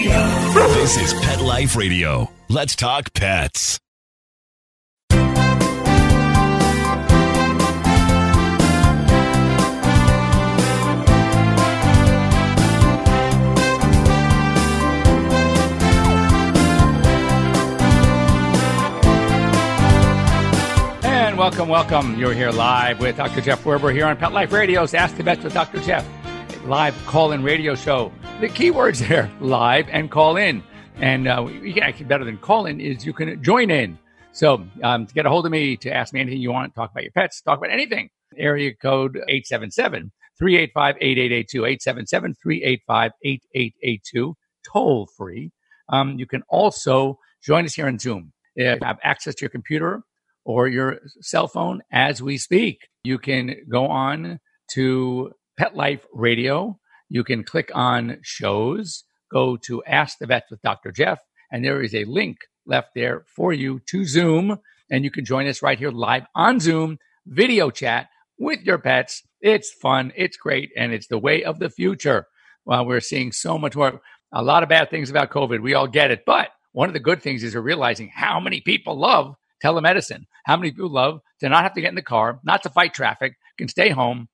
Radio. This is Pet Life Radio. Let's talk pets. And welcome, welcome. You're here live with Dr. Jeff Werber here on Pet Life Radio's Ask the Vets with Dr. Jeff, live call in radio show. The key words there live and call in. And uh, actually better than call in is you can join in. So um, to get a hold of me, to ask me anything you want, talk about your pets, talk about anything, area code 877 385 8882, 877 385 8882, toll free. Um, you can also join us here on Zoom. If you have access to your computer or your cell phone as we speak. You can go on to Pet Life Radio. You can click on shows, go to Ask the Vets with Dr. Jeff, and there is a link left there for you to Zoom. And you can join us right here live on Zoom, video chat with your pets. It's fun, it's great, and it's the way of the future. While we're seeing so much more, a lot of bad things about COVID. We all get it. But one of the good things is we're realizing how many people love telemedicine. How many people love to not have to get in the car, not to fight traffic, can stay home,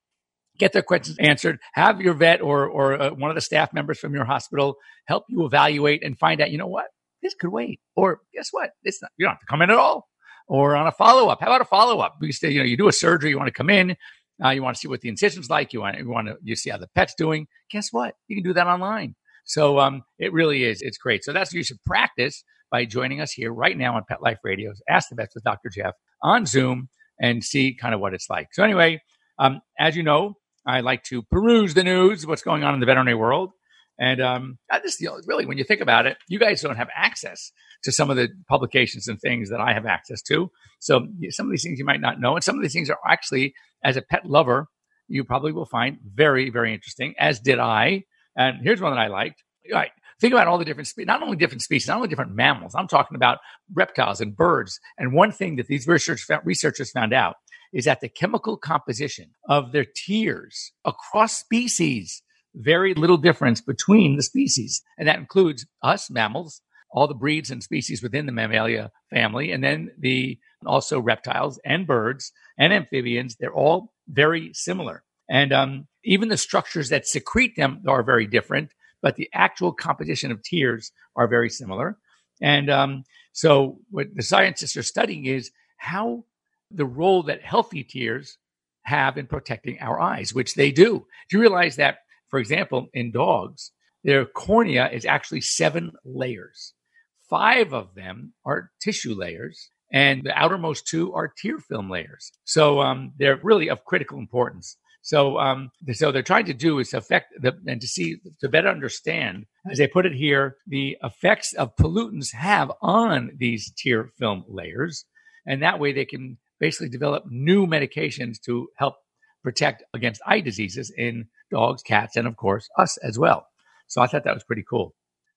get their questions answered, have your vet or, or uh, one of the staff members from your hospital help you evaluate and find out, you know what, this could wait. Or guess what? It's not, you don't have to come in at all. Or on a follow up. How about a follow up? You say, you know, you do a surgery, you want to come in, uh, you want to see what the incision's like, you want, you want to, you see how the pet's doing. Guess what? You can do that online. So um, it really is. It's great. So that's what you should practice by joining us here right now on Pet Life Radio's Ask the Vets with Dr. Jeff on Zoom and see kind of what it's like. So anyway, um, as you know, I like to peruse the news, what's going on in the veterinary world. And um, I just you know, really, when you think about it, you guys don't have access to some of the publications and things that I have access to. So some of these things you might not know, and some of these things are actually, as a pet lover, you probably will find very, very interesting. As did I. And here's one that I liked. All right, think about all the different species, not only different species, not only different mammals. I'm talking about reptiles and birds. And one thing that these research, researchers found out is that the chemical composition of their tears across species very little difference between the species, and that includes us mammals, all the breeds and species within the Mammalia family, and then the also reptiles and birds and amphibians. They're all very similar, and um, even the structures that secrete them are very different but the actual composition of tears are very similar. And um, so, what the scientists are studying is how the role that healthy tears have in protecting our eyes, which they do. Do you realize that, for example, in dogs, their cornea is actually seven layers? Five of them are tissue layers, and the outermost two are tear film layers. So um, they're really of critical importance. So, um, so they're trying to do is affect the, and to see, to better understand, as they put it here, the effects of pollutants have on these tear film layers. And that way they can basically develop new medications to help protect against eye diseases in dogs, cats, and of course us as well. So I thought that was pretty cool.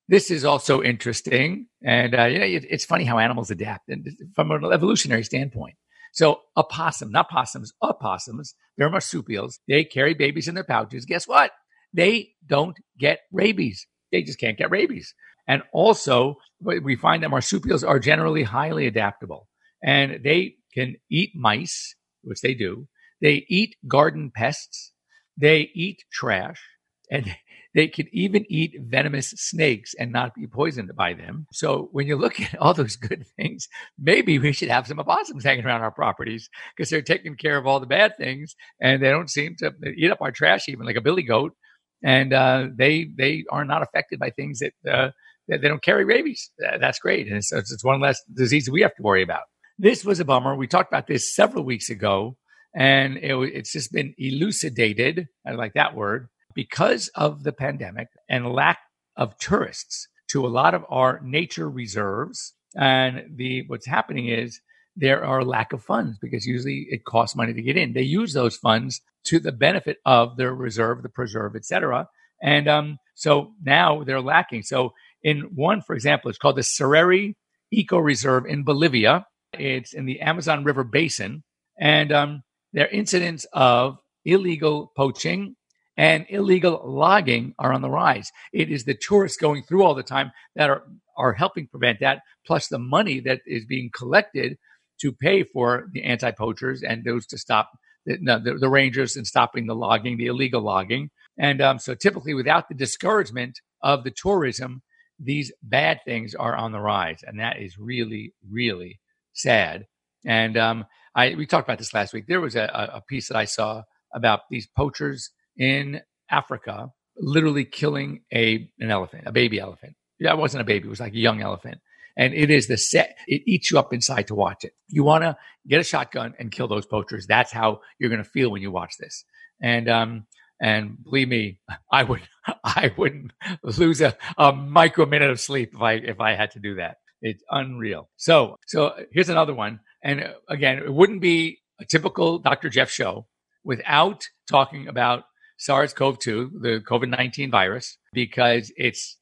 This is also interesting. And, uh, you know, it, it's funny how animals adapt and from an evolutionary standpoint. So opossum, not possums, opossums, they're marsupials. They carry babies in their pouches. Guess what? They don't get rabies. They just can't get rabies. And also, we find that marsupials are generally highly adaptable and they can eat mice, which they do. They eat garden pests. They eat trash and they can even eat venomous snakes and not be poisoned by them. So when you look at all those good things, maybe we should have some opossums hanging around our properties because they're taking care of all the bad things and they don't seem to eat up our trash even like a billy goat. And uh, they they are not affected by things that, uh, that they don't carry rabies. That's great, and it's, it's one less disease we have to worry about. This was a bummer. We talked about this several weeks ago, and it, it's just been elucidated. I like that word because of the pandemic and lack of tourists to a lot of our nature reserves. And the what's happening is there are lack of funds because usually it costs money to get in. They use those funds to the benefit of their reserve, the preserve, etc. And um, so now they're lacking. So in one, for example, it's called the Cereri Eco Reserve in Bolivia. It's in the Amazon River Basin, and um, there are incidents of illegal poaching and illegal logging are on the rise. It is the tourists going through all the time that are, are helping prevent that, plus the money that is being collected to pay for the anti poachers and those to stop the, no, the, the, rangers and stopping the logging, the illegal logging. And um, so typically, without the discouragement of the tourism, these bad things are on the rise. And that is really, really sad. And um, I, we talked about this last week. There was a, a piece that I saw about these poachers in Africa literally killing a an elephant, a baby elephant. Yeah, it wasn't a baby; it was like a young elephant. And it is the set; it eats you up inside to watch it. You want to get a shotgun and kill those poachers. That's how you're going to feel when you watch this. And um, and believe me, I would I wouldn't lose a, a micro minute of sleep if I if I had to do that. It's unreal. So so here's another one. And uh, again, it wouldn't be a typical Dr. Jeff show without talking about SARS-CoV-2, the COVID-19 virus, because it's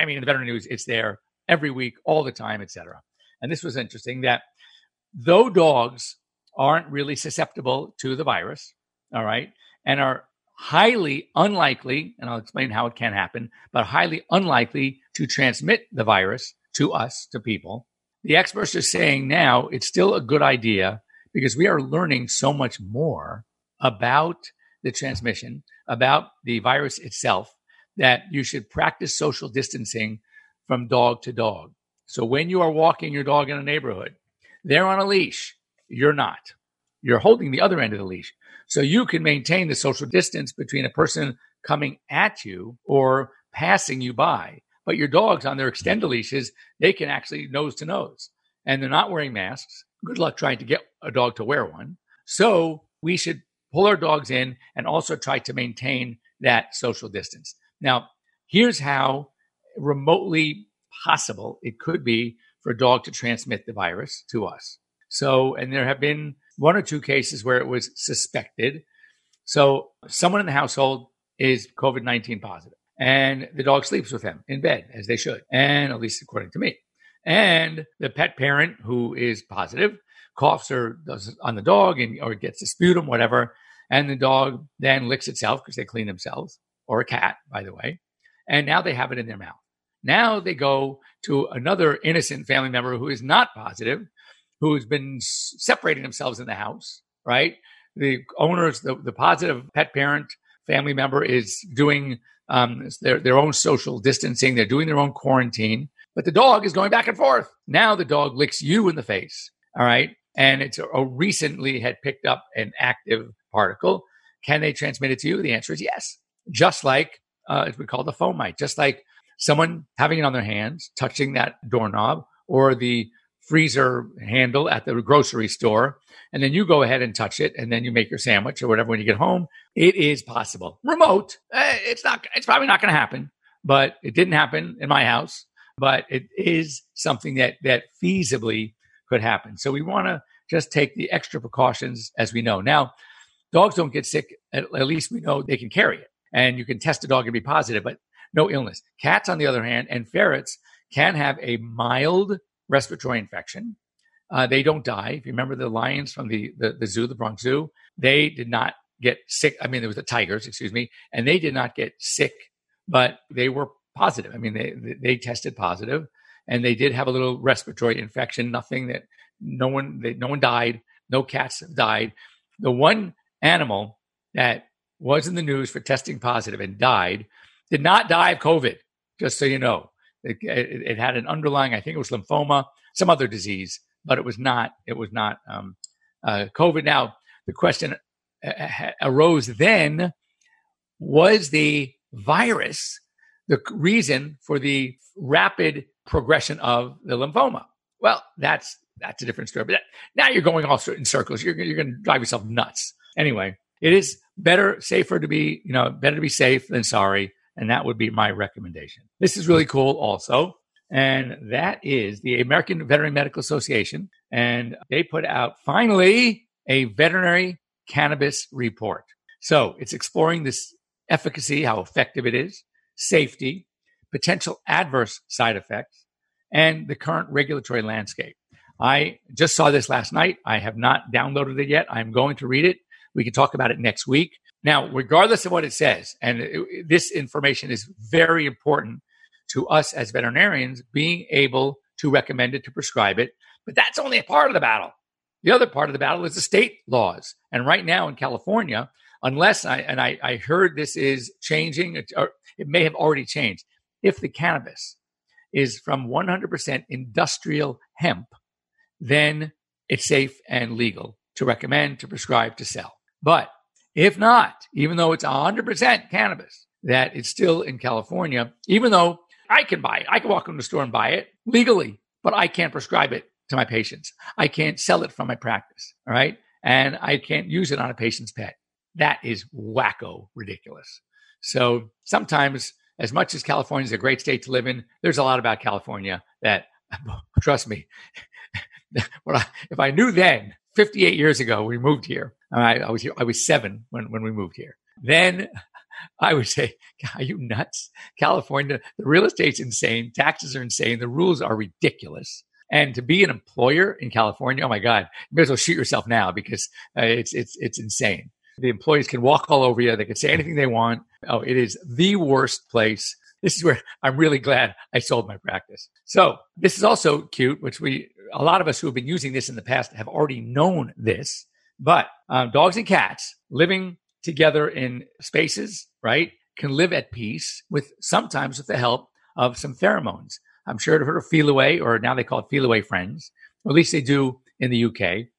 I mean, in the veteran news, it's there every week, all the time, etc. And this was interesting that though dogs aren't really susceptible to the virus, all right, and are highly unlikely, and I'll explain how it can happen, but highly unlikely to transmit the virus to us, to people. The experts are saying now it's still a good idea because we are learning so much more about the transmission, about the virus itself, that you should practice social distancing from dog to dog. So when you are walking your dog in a neighborhood, they're on a leash. You're not. You're holding the other end of the leash. So you can maintain the social distance between a person coming at you or passing you by. But your dogs on their extended leashes, they can actually nose to nose and they're not wearing masks. Good luck trying to get a dog to wear one. So we should pull our dogs in and also try to maintain that social distance. Now, here's how remotely possible it could be for a dog to transmit the virus to us. So, and there have been one or two cases where it was suspected. So, someone in the household is COVID 19 positive, and the dog sleeps with them in bed, as they should, and at least according to me. And the pet parent who is positive coughs or does on the dog and or gets a sputum, whatever, and the dog then licks itself because they clean themselves, or a cat, by the way, and now they have it in their mouth. Now they go to another innocent family member who is not positive, who's been separating themselves in the house, right? The owners, the, the positive pet parent family member is doing um, their, their own social distancing. They're doing their own quarantine, but the dog is going back and forth. Now the dog licks you in the face. All right. And it's a, a recently had picked up an active particle. Can they transmit it to you? The answer is yes. Just like uh, we call the fomite, just like someone having it on their hands, touching that doorknob or the freezer handle at the grocery store, and then you go ahead and touch it, and then you make your sandwich or whatever when you get home. It is possible. Remote, eh, it's not. It's probably not going to happen, but it didn't happen in my house. But it is something that that feasibly could happen. So we want to just take the extra precautions as we know. Now, dogs don't get sick. At, at least we know they can carry it, and you can test a dog and be positive, but no illness. Cats, on the other hand, and ferrets can have a mild respiratory infection. Uh, they don't die. If you remember the lions from the, the, the zoo, the Bronx Zoo, they did not get sick. I mean, there was the tigers, excuse me, and they did not get sick, but they were positive. I mean, they they tested positive, and they did have a little respiratory infection. Nothing that no one they, no one died. No cats died. The one animal that was in the news for testing positive and died did not die of COVID. Just so you know, it, it, had an underlying, I think it was lymphoma, some other disease, but it was not. It was not um, uh, COVID. Now the question uh, arose then: Was the virus the reason for the rapid progression of the lymphoma? Well, that's that's a different story. But that, now you're going off in circles. You're you're going to drive yourself nuts. Anyway, it is better, safer to be, you know, better to be safe than sorry. And that would be my recommendation. This is really cool also. And that is the American Veterinary Medical Association. And they put out finally a veterinary cannabis report. So it's exploring this efficacy, how effective it is, safety, potential adverse side effects, and the current regulatory landscape. I just saw this last night. I have not downloaded it yet. I'm going to read it. We can talk about it next week. Now, regardless of what it says, and it, this information is very important to us as veterinarians, being able to recommend it, to prescribe it. But that's only a part of the battle. The other part of the battle is the state laws. And right now in California, unless I, and I, I heard this is changing, or it may have already changed. If the cannabis is from 100% industrial hemp, then it's safe and legal to recommend, to prescribe, to sell. But if not, even though it's 100% cannabis, that it's still in California, even though I can buy it, I can walk into the store and buy it legally, but I can't prescribe it to my patients. I can't sell it from my practice. All right. And I can't use it on a patient's pet. That is wacko ridiculous. So sometimes, as much as California is a great state to live in, there's a lot about California that, trust me, I, if I knew then, 58 years ago, we moved here. I, I was I was seven when, when we moved here. Then I would say, are you nuts? California, the real estate's insane. Taxes are insane. The rules are ridiculous. And to be an employer in California, oh my God, you may as well shoot yourself now because uh, it's, it's, it's insane. The employees can walk all over you. They can say anything they want. Oh, it is the worst place. This is where I'm really glad I sold my practice. So this is also cute, which we, a lot of us who have been using this in the past have already known this, but um, dogs and cats living together in spaces, right, can live at peace with sometimes with the help of some pheromones. I'm sure you've heard of Feliway, or now they call it Feliway Friends, or at least they do in the UK.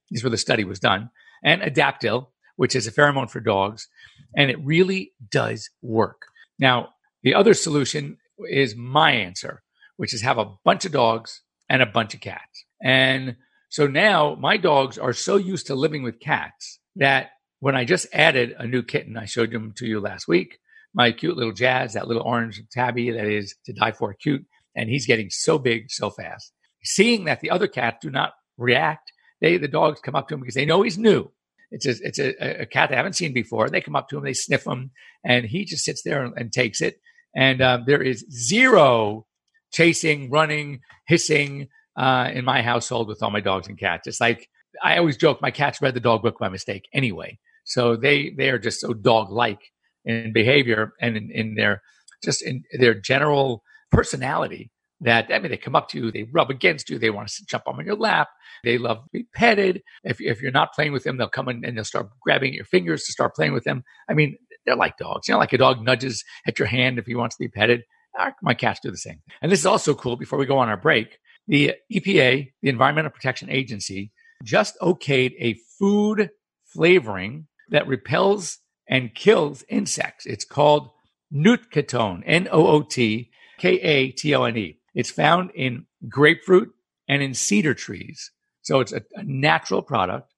This is where the study was done. And Adaptil, which is a pheromone for dogs. And it really does work. Now, the other solution is my answer, which is have a bunch of dogs and a bunch of cats. And so now my dogs are so used to living with cats that when I just added a new kitten, I showed them to you last week, my cute little Jazz, that little orange tabby that is to die for cute. And he's getting so big so fast. Seeing that the other cats do not react, they, the dogs come up to him because they know he's new. It's a, it's a, a cat they haven't seen before. They come up to him, they sniff him, and he just sits there and, and takes it. And um, there is zero chasing, running, hissing uh, in my household with all my dogs and cats. It's like I always joke, my cats read the dog book by mistake anyway. So they they are just so dog like in behavior and in, in their just in their general personality that I mean, they come up to you, they rub against you, they want to jump on your lap, they love to be petted. If, if you're not playing with them, they'll come in and they'll start grabbing your fingers to start playing with them. I mean, they're like dogs. You know, like a dog nudges at your hand if he wants to be petted. Ah, my cats do the same. And this is also cool. Before we go on our break, the EPA, the Environmental Protection Agency, just okayed a food flavoring that repels and kills insects. It's called Nootkatone, N O O T K A T O N E. It's found in grapefruit and in cedar trees. So it's a, a, natural product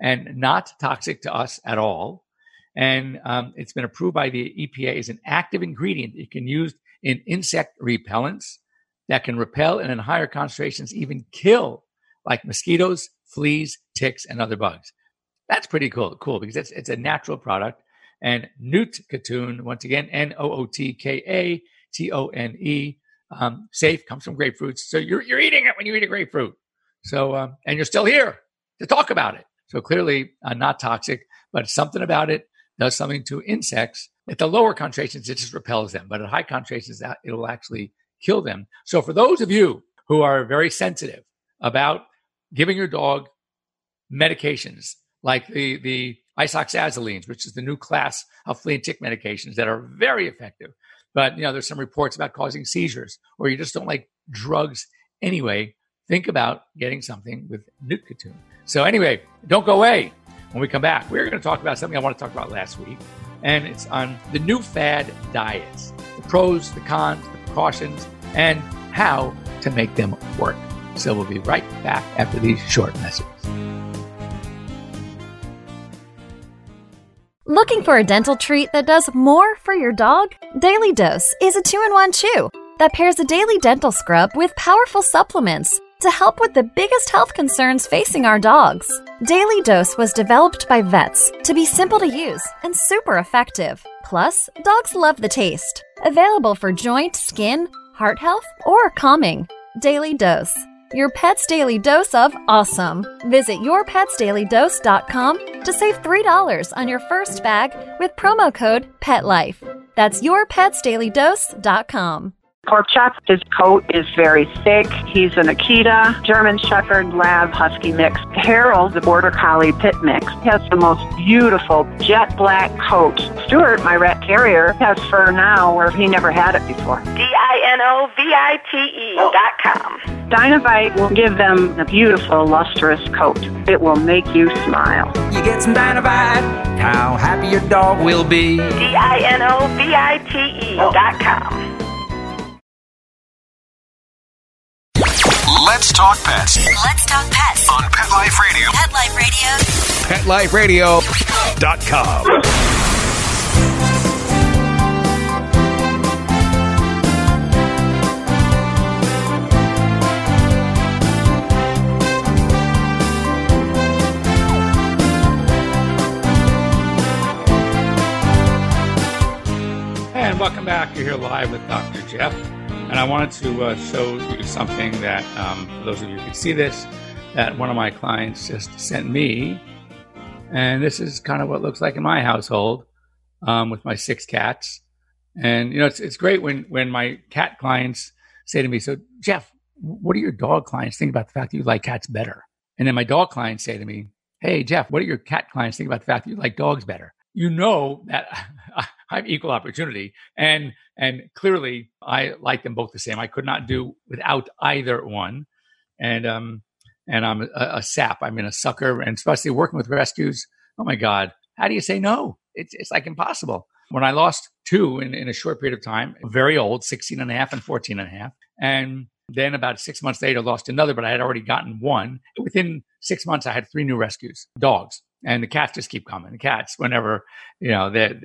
and not toxic to us at all. And um, it's been approved by the EPA as an active ingredient. It can use in insect repellents that can repel and in higher concentrations even kill like mosquitoes, fleas, ticks, and other bugs. That's pretty cool, cool because it's, it's a natural product. And Nootkatone, once again, N O O T K A T O N E, um, safe, comes from grapefruits. So you're, you're eating it when you eat a grapefruit. So, um, and you're still here to talk about it. So clearly uh, not toxic, but something about it does something to insects. At the lower concentrations, it just repels them, but at high concentrations, it'll actually kill them. So for those of you who are very sensitive about giving your dog medications like the, the isoxazolines, which is the new class of flea and tick medications that are very effective. But, you know, there's some reports about causing seizures or you just don't like drugs anyway. Think about getting something with Nootkatone. So anyway, don't go away. When we come back, we're going to talk about something I want to talk about last week, and it's on the new fad diets, the pros, the cons, the precautions, and how to make them work. So we'll be right back after these short messages. Looking for a dental treat that does more for your dog? Daily Dose is a two in one chew that pairs a daily dental scrub with powerful supplements to help with the biggest health concerns facing our dogs. Daily Dose was developed by vets to be simple to use and super effective. Plus, dogs love the taste. Available for joint, skin, heart health, or calming. Daily Dose your pet's daily dose of awesome. Visit yourpetsdailydose.com to save $3 on your first bag with promo code PETLIFE. That's yourpetsdailydose.com. Pork chop, his coat is very thick. He's an Akita, German Shepherd, Lab, Husky mix. Harold, the Border Collie Pit mix, has the most beautiful jet black coat. Stuart, my rat terrier, has fur now where he never had it before. D-I-N-O-V-I-T-E dot com. Dinovite will give them a beautiful, lustrous coat. It will make you smile. You get some Dinovite, how happy your dog will be. D-I-N-O-V-I-T-E dot com. Let's talk pets Let's talk pets. on Pet Life Radio. Pet Life Radio. PetLifeRadio.com. And welcome back. You're here live with Dr. Jeff. And I wanted to uh, show you something that, um, for those of you who can see this, that one of my clients just sent me. And this is kind of what it looks like in my household um, with my six cats. And, you know, it's, it's great when, when my cat clients say to me, So, Jeff, what do your dog clients think about the fact that you like cats better? And then my dog clients say to me, Hey, Jeff, what do your cat clients think about the fact that you like dogs better? You know that I'm equal opportunity. And and clearly I like them both the same. I could not do without either one. And um and I'm a, a sap. I'm in a sucker and especially working with rescues. Oh my God. How do you say no? It's it's like impossible. When I lost two in, in a short period of time, very old, 16 and a half and 14 and a half. And then about six months later, lost another, but I had already gotten one. Within six months, I had three new rescues, dogs. And the cats just keep coming. The cats, whenever, you know, they're,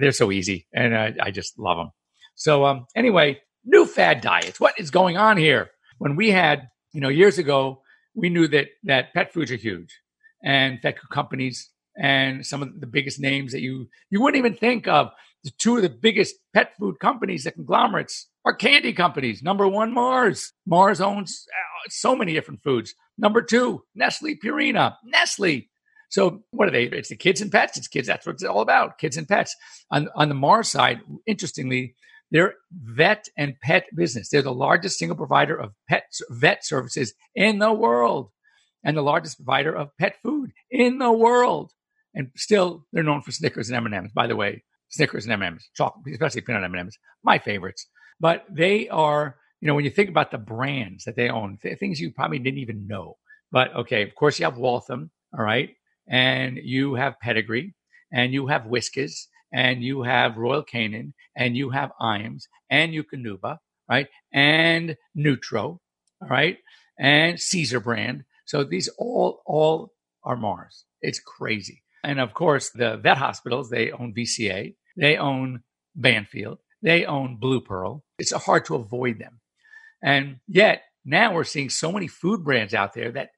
they're so easy. And I, I just love them. So, um, anyway, new fad diets. What is going on here? When we had, you know, years ago, we knew that, that pet foods are huge and pet food companies and some of the biggest names that you, you wouldn't even think of. The two of the biggest pet food companies, the conglomerates, are candy companies. Number one, Mars. Mars owns uh, so many different foods. Number two, Nestle Purina. Nestle. So what are they? It's the kids and pets. It's kids. That's what it's all about. Kids and pets. On on the Mars side, interestingly, they're vet and pet business. They're the largest single provider of pet vet services in the world, and the largest provider of pet food in the world. And still, they're known for Snickers and M and M's. By the way, Snickers and M and M's, chocolate, especially peanut M and M's, my favorites. But they are, you know, when you think about the brands that they own, th- things you probably didn't even know. But okay, of course, you have Waltham, all right, and you have Pedigree, and you have Whiskas and you have Royal Canin, and you have Iams, and Eukanuba, right, and Nutro, all right, and Cesar brand. So these all all are Mars. It's crazy. And of course, the vet hospitals, they own VCA, they own Banfield, they own Blue Pearl. It's hard to avoid them. And yet now we're seeing so many food brands out there that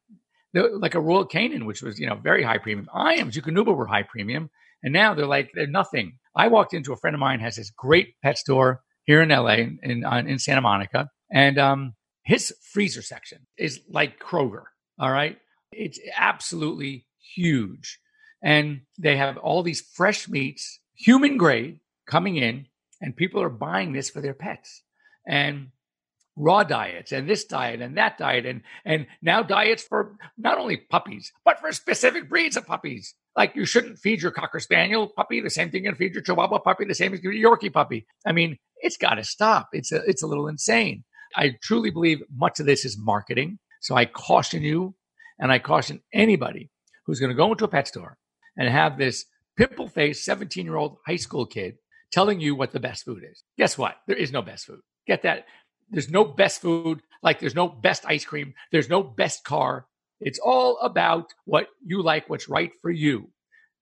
like a Royal Canin, which was, you know, very high premium. Iams, Eukanuba were high premium. And now they're like, they're nothing. I walked into a friend of mine has this great pet store here in LA, in, in, in Santa Monica. And um, his freezer section is like Kroger. All right. It's absolutely huge. And they have all these fresh meats, human grade, coming in, and people are buying this for their pets. And raw diets and this diet and that diet and and now diets for not only puppies but for specific breeds of puppies. Like you shouldn't feed your cocker spaniel puppy the same thing you feed your chihuahua puppy the same as your yorkie puppy. I mean it's got to stop. It's a it's a little insane. I truly believe much of this is marketing. So i caution you and i caution anybody who's going to go into a pet store and have this pimple faced 17 year old high school kid telling you what the best food is. Guess what? There is no best food. Get that there's no best food, like there's no best ice cream, there's no best car. It's all about what you like, what's right for you.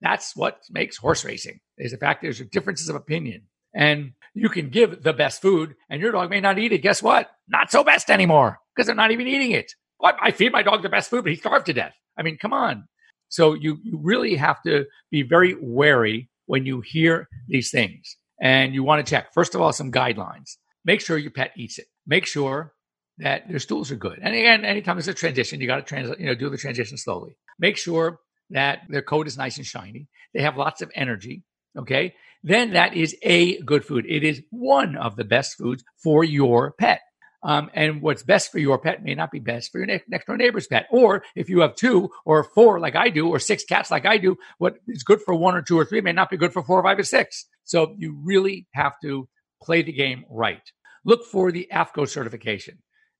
That's what makes horse racing. Is the fact there's differences of opinion. And you can give the best food and your dog may not eat it. Guess what? Not so best anymore because they're not even eating it. What? I feed my dog the best food, but he starved to death. I mean, come on. So you, you really have to be very wary when you hear these things. And you want to check, first of all, some guidelines. Make sure your pet eats it make sure that their stools are good. And again, anytime there's a transition, you got to trans, you know, do the transition slowly. Make sure that their coat is nice and shiny. They have lots of energy. Okay. Then that is a good food. It is one of the best foods for your pet. Um, and what's best for your pet may not be best for your ne- next door neighbor's pet. Or if you have two or four like I do, or six cats like I do, what is good for one or two or three may not be good for four or five or six. So you really have to play the game right. Look for the AAFCO certification.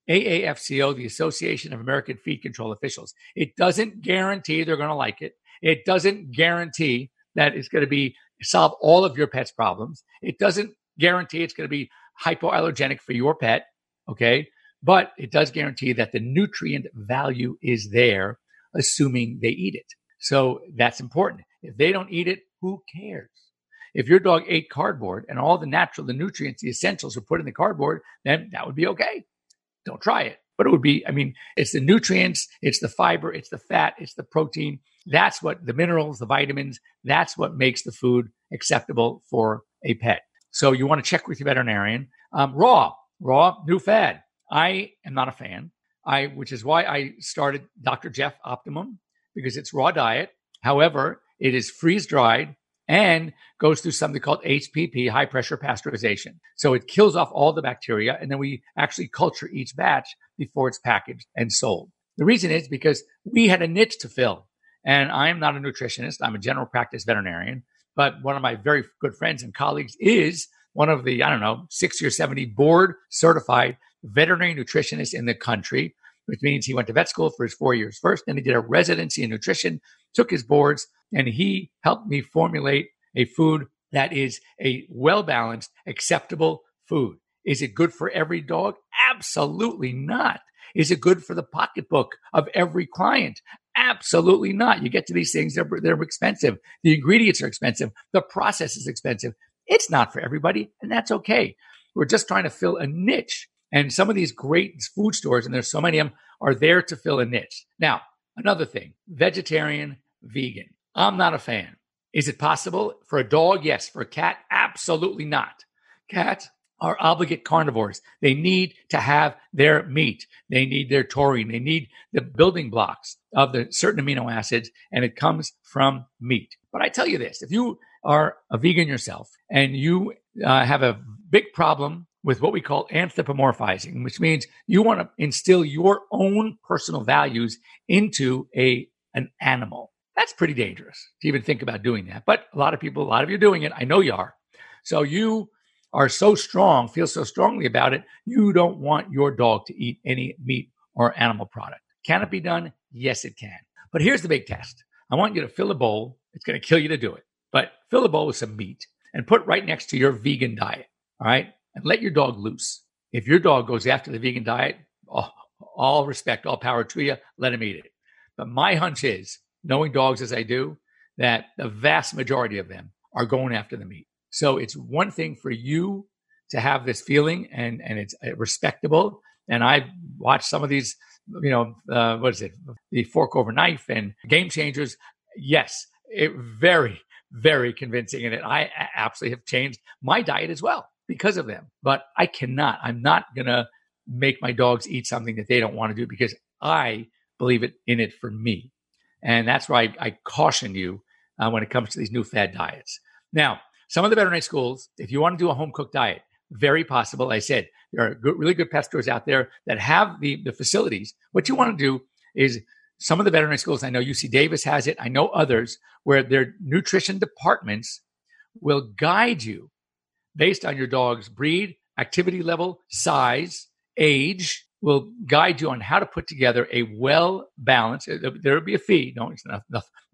AAFCO, the Association of American Feed Control Officials. It doesn't guarantee they're going to like it. It doesn't guarantee that it's going to be solve all of your pet's problems. It doesn't guarantee it's going to be hypoallergenic for your pet. Okay. But it does guarantee that the nutrient value is there, assuming they eat it. So that's important. If they don't eat it, who cares? If your dog ate cardboard and all the natural, the nutrients, the essentials were put in the cardboard, then that would be okay. Don't try it. But it would be, I mean, it's the nutrients, it's the fiber, it's the fat, it's the protein. That's what the minerals, the vitamins, that's what makes the food acceptable for a pet. So you want to check with your veterinarian. Um, raw, raw, new fad. I am not a fan. I, which is why I started Dr. Jeff Optimum because it's raw diet. However, it is freeze dried and goes through something called HPP, high pressure pasteurization. So it kills off all the bacteria, and then we actually culture each batch before it's packaged and sold. The reason is because we had a niche to fill. And I'm not a nutritionist, I'm a general practice veterinarian. But one of my very good friends and colleagues is one of the, I don't know, 60 or 70 board certified veterinary nutritionists in the country, which means he went to vet school for his four years first. Then he did a residency in nutrition, took his boards, and he helped me formulate a food that is a well balanced, acceptable food. Is it good for every dog? Absolutely not. Is it good for the pocketbook of every client? Absolutely not. You get to these things, they're, they're expensive. The ingredients are expensive. The process is expensive. It's not for everybody, and that's okay. We're just trying to fill a niche. And some of these great food stores, and there's so many of them, are there to fill a niche. Now, another thing vegetarian, vegan. I'm not a fan. Is it possible for a dog? Yes. For a cat? Absolutely not. Cats are obligate carnivores. They need to have their meat. They need their taurine. They need the building blocks of the certain amino acids, and it comes from meat. But I tell you this if you are a vegan yourself and you uh, have a big problem with what we call anthropomorphizing, which means you want to instill your own personal values into a an animal. That's pretty dangerous to even think about doing that. But a lot of people, a lot of you are doing it. I know you are. So you are so strong, feel so strongly about it, you don't want your dog to eat any meat or animal product. Can it be done? Yes, it can. But here's the big test. I want you to fill a bowl. It's going to kill you to do it, but fill a bowl with some meat and put right next to your vegan diet. All right. And let your dog loose. If your dog goes after the vegan diet, all respect, all power to you, let him eat it. But my hunch is, knowing dogs as I do, that the vast majority of them are going after the meat. So it's one thing for you to have this feeling and, and it's uh, respectable. And I've watched some of these, you know, uh, what is it? The fork over knife and game changers. Yes, it very, very convincing. And it, I absolutely have changed my diet as well because of them. But I cannot, I'm not going to make my dogs eat something that they don't want to do because I believe it in it for me. And that's why I, I caution you uh, when it comes to these new fad diets. Now, some of the veterinary schools, if you want to do a home cooked diet, very possible. I said there are good, really good pet stores out there that have the, the facilities. What you want to do is some of the veterinary schools, I know UC Davis has it, I know others, where their nutrition departments will guide you based on your dog's breed, activity level, size, age, will guide you on how to put together a well balanced. Uh, there will be a fee. No, it's not,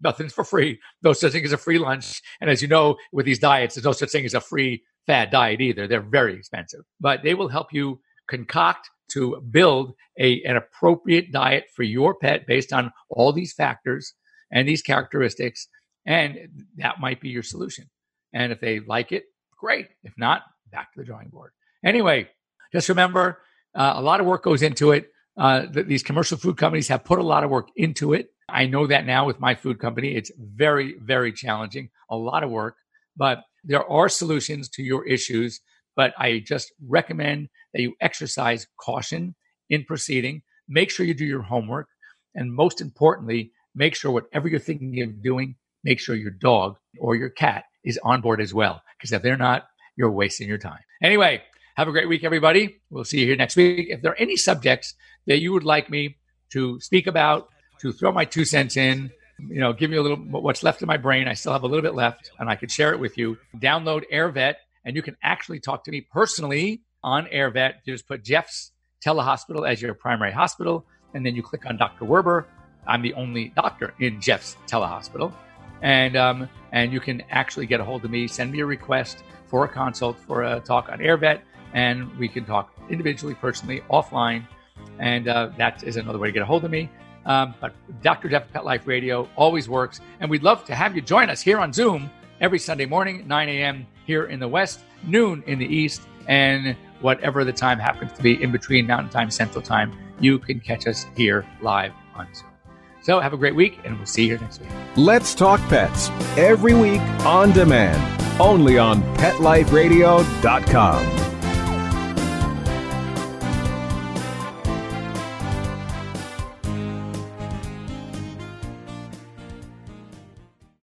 nothing's for free. No such thing as a free lunch. And as you know, with these diets, there's no such thing as a free fad diet either. They're very expensive, but they will help you concoct to build a, an appropriate diet for your pet based on all these factors and these characteristics. And that might be your solution. And if they like it, great. If not, back to the drawing board. Anyway, just remember uh, a lot of work goes into it. Uh, th- these commercial food companies have put a lot of work into it. I know that now with my food company. It's very, very challenging, a lot of work, but there are solutions to your issues. But I just recommend that you exercise caution in proceeding. Make sure you do your homework. And most importantly, make sure whatever you're thinking of doing, make sure your dog or your cat is on board as well. Because if they're not, you're wasting your time. Anyway, have a great week, everybody. We'll see you here next week. If there are any subjects that you would like me to speak about, to throw my two cents in, you know, give me a little what's left in my brain. I still have a little bit left, and I could share it with you. Download AirVet, and you can actually talk to me personally on AirVet. Just put Jeff's Telehospital as your primary hospital, and then you click on Dr. Werber. I'm the only doctor in Jeff's Telehospital, and um, and you can actually get a hold of me. Send me a request for a consult for a talk on AirVet, and we can talk individually, personally, offline, and uh, that is another way to get a hold of me. Um, but Dr. Jeff Pet Life Radio always works. And we'd love to have you join us here on Zoom every Sunday morning, 9 a.m. here in the West, noon in the East, and whatever the time happens to be in between Mountain Time, Central Time, you can catch us here live on Zoom. So have a great week, and we'll see you here next week. Let's Talk Pets every week on demand, only on PetLifeRadio.com.